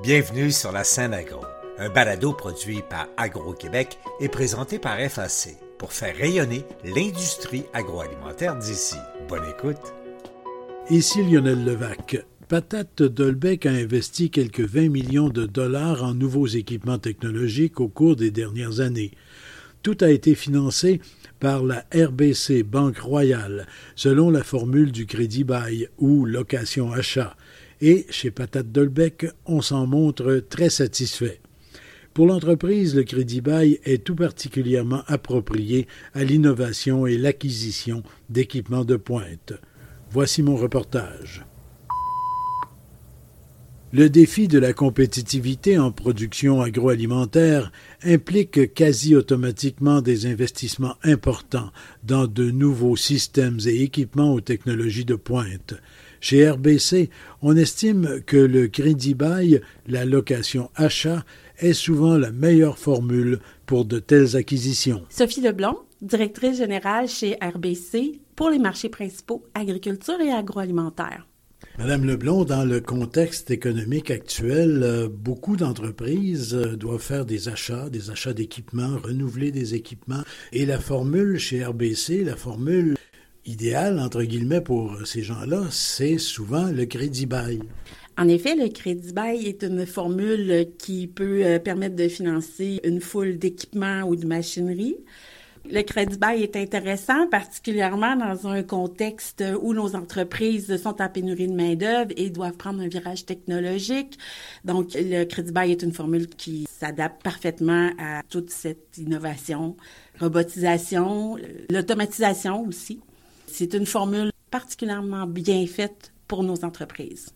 Bienvenue sur la scène agro, un balado produit par Agro-Québec et présenté par FAC pour faire rayonner l'industrie agroalimentaire d'ici. Bonne écoute. Ici Lionel Levac. Patate Dolbec a investi quelques 20 millions de dollars en nouveaux équipements technologiques au cours des dernières années. Tout a été financé par la RBC Banque Royale, selon la formule du crédit bail ou location achat et chez Patate Dolbec, on s'en montre très satisfait. Pour l'entreprise, le crédit bail est tout particulièrement approprié à l'innovation et l'acquisition d'équipements de pointe. Voici mon reportage. Le défi de la compétitivité en production agroalimentaire implique quasi automatiquement des investissements importants dans de nouveaux systèmes et équipements aux technologies de pointe. Chez RBC, on estime que le crédit bail, la location achat, est souvent la meilleure formule pour de telles acquisitions. Sophie Leblanc, directrice générale chez RBC pour les marchés principaux agriculture et agroalimentaire. Madame Leblond, dans le contexte économique actuel, euh, beaucoup d'entreprises euh, doivent faire des achats, des achats d'équipements, renouveler des équipements. Et la formule chez RBC, la formule idéal, entre guillemets, pour ces gens-là, c'est souvent le crédit bail. En effet, le crédit bail est une formule qui peut euh, permettre de financer une foule d'équipements ou de machinerie. Le crédit bail est intéressant, particulièrement dans un contexte où nos entreprises sont en pénurie de main-d'œuvre et doivent prendre un virage technologique. Donc, le crédit bail est une formule qui s'adapte parfaitement à toute cette innovation, robotisation, l'automatisation aussi. C'est une formule particulièrement bien faite pour nos entreprises.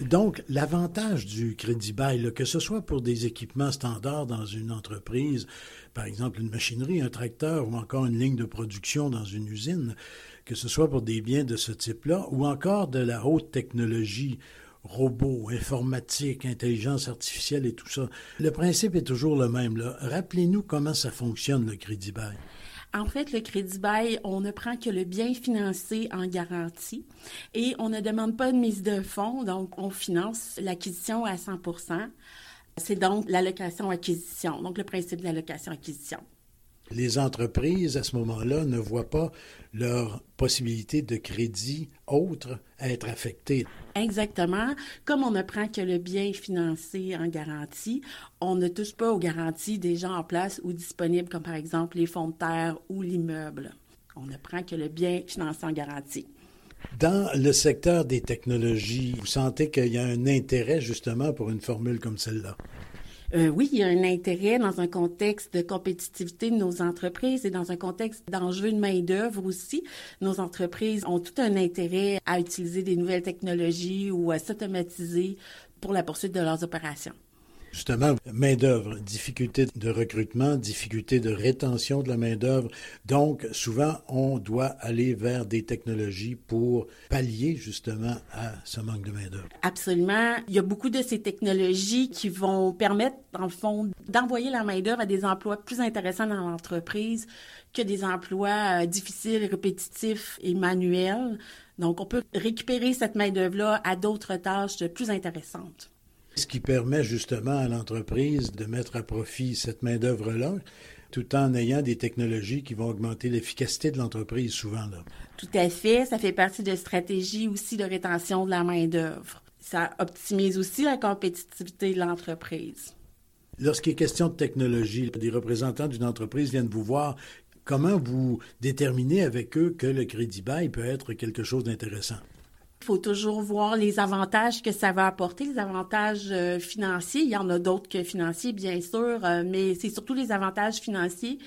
Donc, l'avantage du crédit bail, que ce soit pour des équipements standards dans une entreprise, par exemple une machinerie, un tracteur ou encore une ligne de production dans une usine, que ce soit pour des biens de ce type-là, ou encore de la haute technologie, robots, informatique, intelligence artificielle et tout ça, le principe est toujours le même. Rappelez-nous comment ça fonctionne, le crédit bail. En fait, le crédit bail, on ne prend que le bien financé en garantie et on ne demande pas de mise de fonds, donc on finance l'acquisition à 100% C'est donc l'allocation-acquisition, donc le principe de l'allocation-acquisition les entreprises, à ce moment-là, ne voient pas leur possibilité de crédit autre être affectée. Exactement. Comme on ne prend que le bien financé en garantie, on ne touche pas aux garanties déjà en place ou disponibles, comme par exemple les fonds de terre ou l'immeuble. On ne prend que le bien financé en garantie. Dans le secteur des technologies, vous sentez qu'il y a un intérêt justement pour une formule comme celle-là? Euh, oui, il y a un intérêt dans un contexte de compétitivité de nos entreprises et dans un contexte d'enjeu de main-d'œuvre aussi. Nos entreprises ont tout un intérêt à utiliser des nouvelles technologies ou à s'automatiser pour la poursuite de leurs opérations. Justement, main-d'œuvre, difficulté de recrutement, difficulté de rétention de la main-d'œuvre. Donc, souvent, on doit aller vers des technologies pour pallier justement à ce manque de main-d'œuvre. Absolument. Il y a beaucoup de ces technologies qui vont permettre, dans le fond, d'envoyer la main-d'œuvre à des emplois plus intéressants dans l'entreprise que des emplois euh, difficiles, répétitifs et manuels. Donc, on peut récupérer cette main-d'œuvre-là à d'autres tâches plus intéressantes ce qui permet justement à l'entreprise de mettre à profit cette main-d'œuvre-là tout en ayant des technologies qui vont augmenter l'efficacité de l'entreprise souvent. Là. Tout à fait. Ça fait partie de stratégies aussi de rétention de la main-d'œuvre. Ça optimise aussi la compétitivité de l'entreprise. Lorsqu'il est question de technologie, des représentants d'une entreprise viennent vous voir. Comment vous déterminez avec eux que le crédit bail peut être quelque chose d'intéressant? Il faut toujours voir les avantages que ça va apporter, les avantages euh, financiers. Il y en a d'autres que financiers, bien sûr, euh, mais c'est surtout les avantages financiers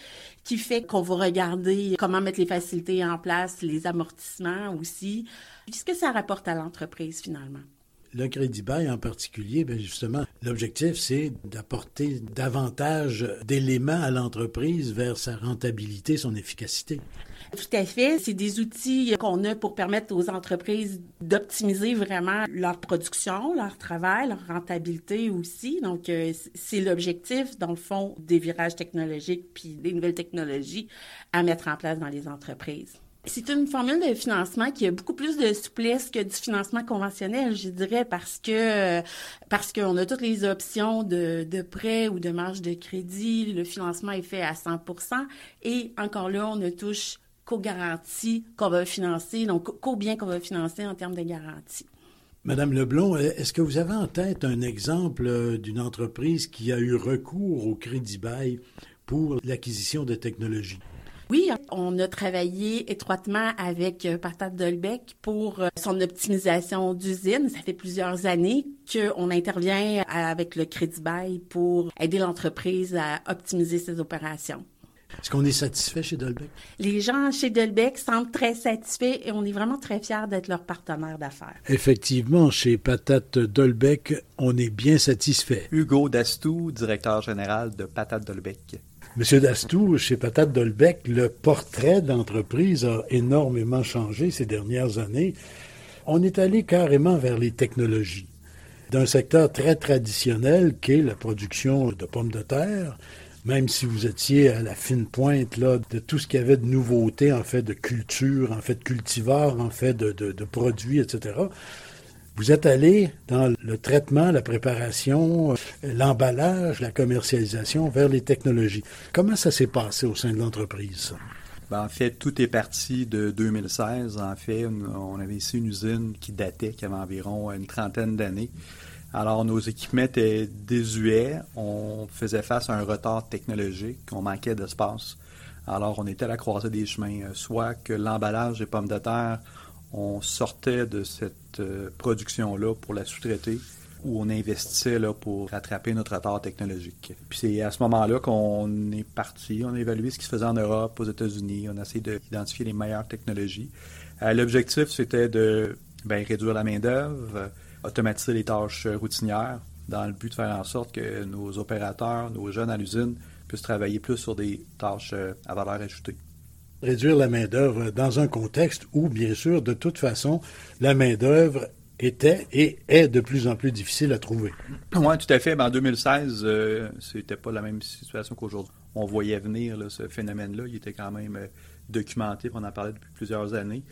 qui fait qu'on va regarder comment mettre les facilités en place, les amortissements aussi, ce que ça rapporte à l'entreprise finalement. Le crédit bail en particulier, bien justement, l'objectif, c'est d'apporter davantage d'éléments à l'entreprise vers sa rentabilité, son efficacité. Tout à fait. C'est des outils qu'on a pour permettre aux entreprises d'optimiser vraiment leur production, leur travail, leur rentabilité aussi. Donc, euh, c'est l'objectif, dans le fond, des virages technologiques puis des nouvelles technologies à mettre en place dans les entreprises. C'est une formule de financement qui a beaucoup plus de souplesse que du financement conventionnel, je dirais, parce que parce qu'on a toutes les options de, de prêt ou de marge de crédit. Le financement est fait à 100% et encore là, on ne touche qu'aux garanties qu'on va financer, donc qu'aux biens qu'on va financer en termes de garantie. Madame Leblon, est-ce que vous avez en tête un exemple euh, d'une entreprise qui a eu recours au crédit bail pour l'acquisition de technologies? Oui, on a travaillé étroitement avec euh, Patate Dolbec pour euh, son optimisation d'usine. Ça fait plusieurs années qu'on intervient avec le crédit bail pour aider l'entreprise à optimiser ses opérations. Est-ce qu'on est satisfait chez Dolbec? Les gens chez Dolbec semblent très satisfaits et on est vraiment très fiers d'être leur partenaire d'affaires. Effectivement, chez Patate Dolbec, on est bien satisfait. Hugo Dastou, directeur général de Patate Dolbec. Monsieur Dastou, chez Patate Dolbec, le portrait d'entreprise a énormément changé ces dernières années. On est allé carrément vers les technologies. D'un secteur très traditionnel qu'est la production de pommes de terre, même si vous étiez à la fine pointe là, de tout ce qu'il y avait de nouveautés en fait de culture, en fait de cultivars, en fait de, de produits, etc. Vous êtes allé dans le traitement, la préparation, euh, l'emballage, la commercialisation vers les technologies. Comment ça s'est passé au sein de l'entreprise? Ben, en fait, tout est parti de 2016. En fait, on avait ici une usine qui datait, qui avait environ une trentaine d'années. Alors, nos équipements étaient désuets. On faisait face à un retard technologique. On manquait d'espace. Alors, on était à la croisée des chemins. Euh, soit que l'emballage des pommes de terre, on sortait de cette euh, production-là pour la sous-traiter où on investissait là, pour rattraper notre retard technologique. Puis c'est à ce moment-là qu'on est parti, on a évalué ce qui se faisait en Europe, aux États-Unis, on a essayé d'identifier les meilleures technologies. Euh, l'objectif, c'était de ben, réduire la main-d'œuvre, automatiser les tâches routinières, dans le but de faire en sorte que nos opérateurs, nos jeunes à l'usine, puissent travailler plus sur des tâches euh, à valeur ajoutée réduire la main-d'œuvre dans un contexte où, bien sûr, de toute façon, la main-d'œuvre était et est de plus en plus difficile à trouver. Oui, tout à fait. en 2016, euh, c'était pas la même situation qu'aujourd'hui. On voyait venir ce phénomène-là. Il était quand même euh, documenté, on en parlait depuis plusieurs années.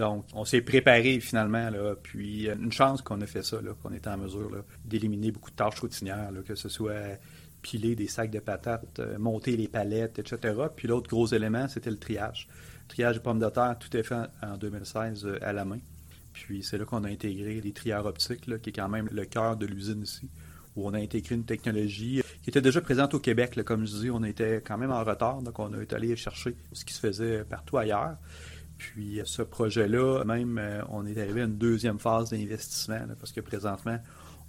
Donc, on s'est préparé finalement, là, puis euh, une chance qu'on a fait ça, qu'on était en mesure d'éliminer beaucoup de tâches routinières, que ce soit piler des sacs de patates, euh, monter les palettes, etc. Puis l'autre gros élément, c'était le triage. Triage de pommes de terre, tout est fait en 2016 euh, à la main. Puis c'est là qu'on a intégré les trieurs optiques, qui est quand même le cœur de l'usine ici, où on a intégré une technologie qui était déjà présente au Québec. comme je disais, on était quand même en retard, donc on est allé chercher ce qui se faisait partout ailleurs. Puis ce projet-là, même, euh, on est arrivé à une deuxième phase d'investissement, parce que présentement,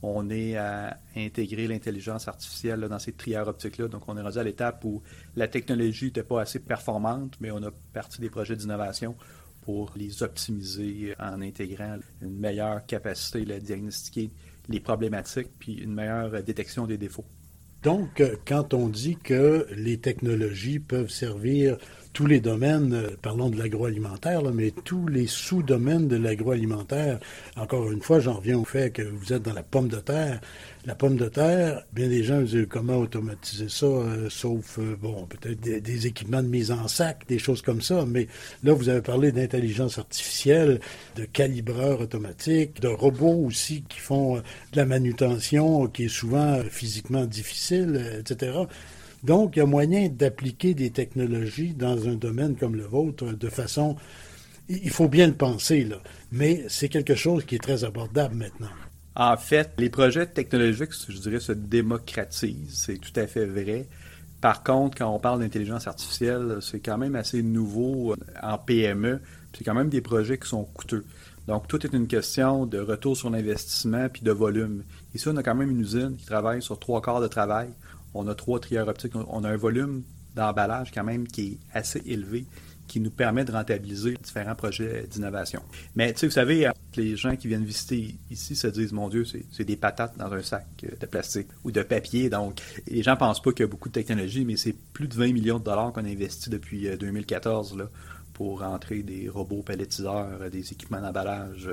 on est à intégrer l'intelligence artificielle dans ces trieurs optiques-là. Donc, on est rendu à l'étape où la technologie n'était pas assez performante, mais on a parti des projets d'innovation pour les optimiser en intégrant une meilleure capacité à diagnostiquer les problématiques puis une meilleure détection des défauts. Donc, quand on dit que les technologies peuvent servir tous les domaines, euh, parlons de l'agroalimentaire, mais tous les sous-domaines de l'agroalimentaire. Encore une fois, j'en reviens au fait que vous êtes dans la pomme de terre. La pomme de terre, bien des gens disent comment automatiser ça, euh, sauf, euh, bon, peut-être des, équipements de mise en sac, des choses comme ça, mais là, vous avez parlé d'intelligence artificielle, de calibreurs automatiques, de robots aussi qui font de la manutention qui est souvent physiquement difficile, etc. Donc, il y a moyen d'appliquer des technologies dans un domaine comme le vôtre de façon... Il faut bien le penser, là, mais c'est quelque chose qui est très abordable maintenant. En fait, les projets technologiques, je dirais, se démocratisent. C'est tout à fait vrai. Par contre, quand on parle d'intelligence artificielle, c'est quand même assez nouveau en PME. C'est quand même des projets qui sont coûteux. Donc, tout est une question de retour sur l'investissement puis de volume. Ici, on a quand même une usine qui travaille sur trois quarts de travail on a trois trieurs optiques, on a un volume d'emballage quand même qui est assez élevé qui nous permet de rentabiliser différents projets d'innovation. Mais tu sais, vous savez, les gens qui viennent visiter ici se disent, mon Dieu, c'est des patates dans un sac de plastique ou de papier. Donc, les gens pensent pas qu'il y a beaucoup de technologie, mais c'est plus de 20 millions de dollars qu'on a investi depuis 2014 euh, là, pour rentrer des robots palettiseurs, des équipements d'emballage,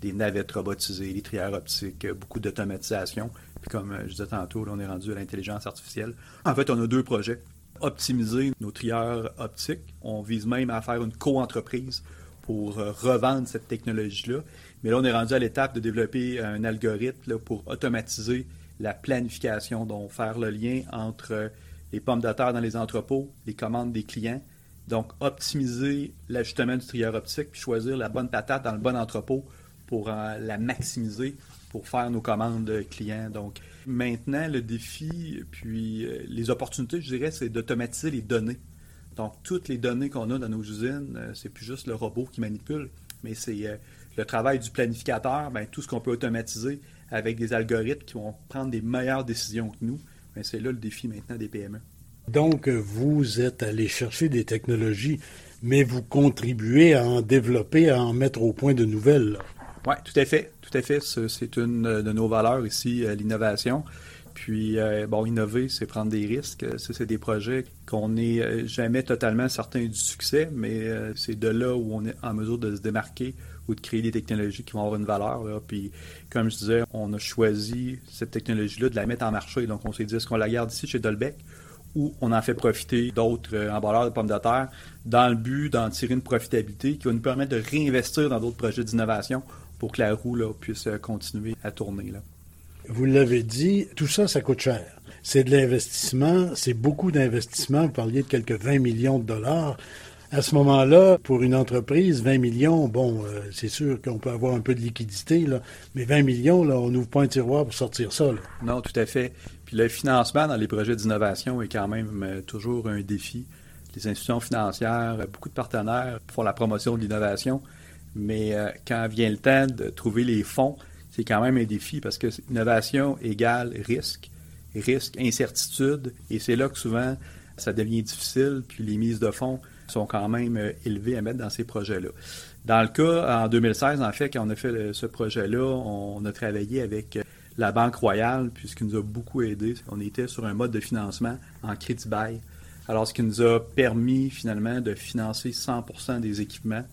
des navettes robotisées, des trieurs optiques, beaucoup d'automatisation. Puis comme euh, je disais tantôt, on est rendu à l'intelligence artificielle. En fait, on a deux projets. optimiser nos trieurs optiques. On vise même à faire une co-entreprise pour euh, revendre cette technologie-là. Mais là, on est rendu à l'étape de développer un algorithme pour automatiser la planification, donc faire le lien entre les pommes de terre dans les entrepôts, les commandes des clients. Donc, optimiser l'ajustement du trieur optique, puis choisir la bonne patate dans le bon entrepôt pour euh, la maximiser pour faire nos commandes clients. Donc, maintenant, le défi, puis euh, les opportunités, je dirais, c'est d'automatiser les données. Donc, toutes les données qu'on a dans nos usines, euh, c'est plus juste le robot qui manipule, mais c'est le travail du planificateur, bien, tout ce qu'on peut automatiser avec des algorithmes qui vont prendre des meilleures décisions que nous. Bien, c'est là le défi maintenant des PME. Donc, vous êtes allé chercher des technologies, mais vous contribuez à en développer, à en mettre au point de nouvelles. Oui, tout à fait. Tout à fait. C'est une de nos valeurs ici, euh, l'innovation. Puis, euh, bon, innover, c'est prendre des risques. C'est des projets qu'on n'est euh, jamais totalement certain du succès, mais c'est de là où on est en mesure de se démarquer ou de créer des technologies qui vont avoir une valeur. Puis, comme je disais, on a choisi cette technologie-là de la mettre en marché. Donc, on s'est dit, est-ce qu'on la garde ici chez Dolbec ou on en fait profiter d'autres euh, emballeurs de pommes de terre dans le but d'en tirer une profitabilité qui va nous permettre de réinvestir dans d'autres projets d'innovation pour que la roue puisse euh, continuer à tourner. Là. Vous l'avez dit, tout ça, ça coûte cher. C'est de l'investissement, c'est beaucoup d'investissement. Vous parliez de quelques 20 millions de dollars. À ce moment-là, pour une entreprise, 20 millions, bon, euh, c'est sûr qu'on peut avoir un peu de liquidité, là, mais 20 millions, là, on n'ouvre pas un tiroir pour sortir ça. Non, tout à fait. Le financement dans les projets d'innovation est quand même euh, toujours un défi. Les institutions financières, euh, beaucoup de partenaires font la promotion de l'innovation, mais quand vient le temps de trouver les fonds, c'est quand même un défi parce que innovation égale risque, risque, incertitude, et c'est là que souvent ça devient difficile, puis les mises de fonds sont quand même euh, élevés à mettre dans ces projets-là. Dans le cas, en 2016, en fait, quand on a fait ce projet-là, on a travaillé avec euh, la Banque Royale, puis ce qui nous a beaucoup aidé, qu'on était sur un mode de financement en crédit bail. Alors, ce qui nous a permis finalement de financer 100% des équipements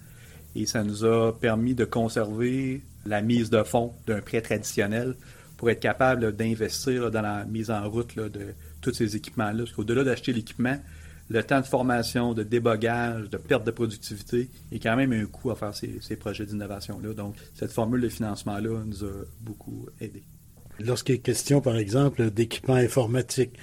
et ça nous a permis de conserver la mise de fonds d'un prêt traditionnel pour être capable d'investir dans la mise en route de tous ces équipements-là. Parce qu'au-delà d'acheter l'équipement, le temps de formation, de débogage, de perte de productivité, a quand même un coût à faire ces, projets d'innovation-là. Donc, cette formule de financement-là nous a beaucoup aidé. Lorsqu'il est question, par exemple, d'équipements informatiques,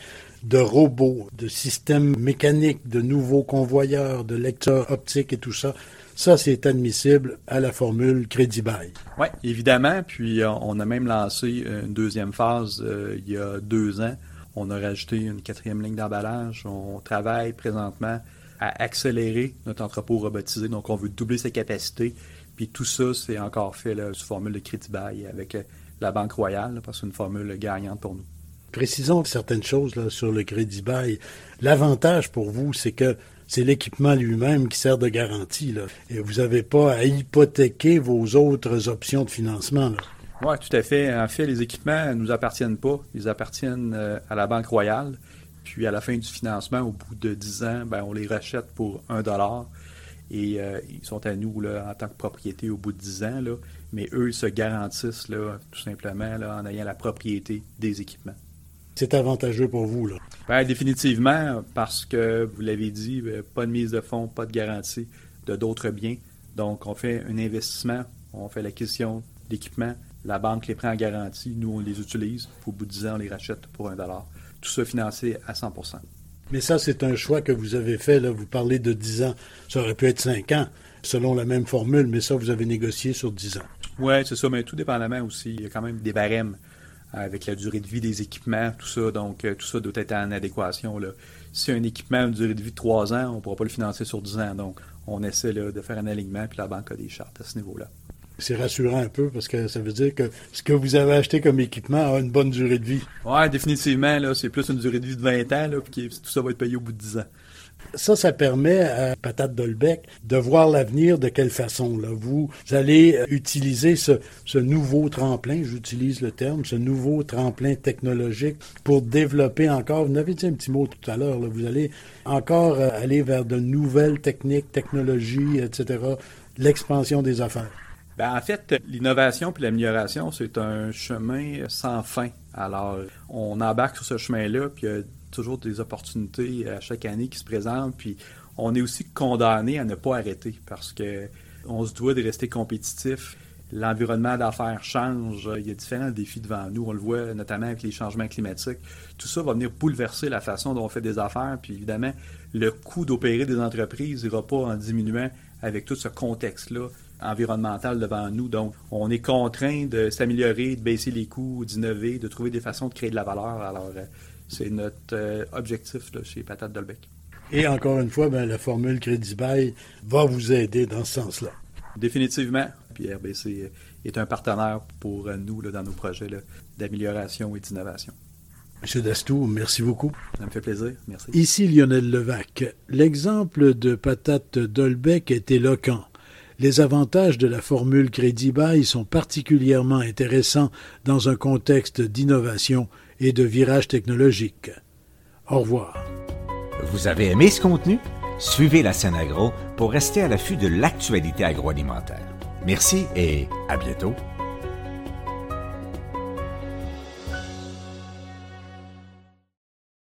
de robots, de systèmes mécaniques, de nouveaux convoyeurs, de lecteurs optiques et tout ça, ça, c'est admissible à la formule crédit bail. Oui, évidemment. Puis, euh, on a même lancé une deuxième phase euh, il y a deux ans on a rajouté une quatrième ligne d'emballage. On travaille présentement à accélérer notre entrepôt robotisé. Donc, on veut doubler ses capacités. Puis tout ça, c'est encore fait sous formule de crédit bail avec euh, la Banque Royale, parce que c'est une formule gagnante pour nous. Précisons certaines choses sur le crédit bail. L'avantage pour vous, c'est que c'est l'équipement lui-même qui sert de garantie. et vous n'avez pas à hypothéquer vos autres options de financement. Oui, tout à fait. En fait, les équipements ne nous appartiennent pas. Ils appartiennent euh, à la Banque Royale. Puis à la fin du financement, au bout de 10 ans, ben, on les rachète pour un dollar. Et euh, ils sont à nous là, en tant que propriété au bout de 10 ans. Là. Mais eux, ils se garantissent là, tout simplement là, en ayant la propriété des équipements. C'est avantageux pour vous, là? Bien, définitivement, parce que, vous l'avez dit, euh, pas de mise de fonds, pas de garantie de d'autres biens. Donc, on fait un investissement, on fait l'acquisition d'équipements, la banque les prend en garantie, nous on les utilise, au bout de 10 ans on les rachète pour un dollar. Tout ça financé à 100% Mais ça, c'est un choix que vous avez fait, là. Vous parlez de 10 ans. Ça aurait pu être 5 ans, selon la même formule, mais ça, vous avez négocié sur 10 ans. Oui, c'est ça, mais tout dépendamment aussi. Il y a quand même des barèmes avec la durée de vie des équipements, tout ça. Donc, euh, tout ça doit être en adéquation. Là. Si un équipement a une durée de vie de 3 ans, on ne pourra pas le financer sur 10 ans. Donc, on essaie de faire un alignement, puis la banque a des chartes à ce niveau-là. C'est rassurant un peu parce que ça veut dire que ce que vous avez acheté comme équipement a une bonne durée de vie. Oui, définitivement. Là, c'est plus une durée de vie de 20 ans, là, puis tout ça va être payé au bout de 10 ans. Ça, ça permet à Patate Dolbec de voir l'avenir de quelle façon. Vous allez utiliser ce, nouveau tremplin, j'utilise le terme, ce nouveau tremplin technologique pour développer encore, vous avez dit un petit mot tout à l'heure, vous allez encore aller vers de nouvelles techniques, technologies, etc., l'expansion des affaires. Ben, en fait, l'innovation puis l'amélioration, c'est un chemin sans fin. Alors, on embarque sur ce chemin-là, puis toujours des opportunités à chaque année qui se présentent. Puis on est aussi condamné à ne pas arrêter parce que on se doit de rester compétitif. L'environnement d'affaires change. Il y a différents défis devant nous. On le voit notamment avec les changements climatiques. Tout ça va venir bouleverser la façon dont on fait des affaires. Puis évidemment, le coût d'opérer des entreprises n'ira pas en diminuant avec tout ce contexte-là environnemental devant nous. Donc, on est contraint de s'améliorer, de baisser les coûts, d'innover, de trouver des façons de créer de la valeur. Alors, euh, c'est notre euh, objectif là, chez Patate Dolbec. Et encore une fois, ben, la formule Crédit Bail va vous aider dans ce sens-là. Définitivement. Puis RBC est un partenaire pour nous là, dans nos projets d'amélioration et d'innovation. Monsieur Dastou, merci beaucoup. Ça me fait plaisir. Merci. Ici Lionel Levac. L'exemple de Patate Dolbec est éloquent. Les avantages de la formule Crédit Bail sont particulièrement intéressants dans un contexte d'innovation et de virage technologique. Au revoir. Vous avez aimé ce contenu? Suivez la scène agro pour rester à l'affût de l'actualité agroalimentaire. Merci et à bientôt.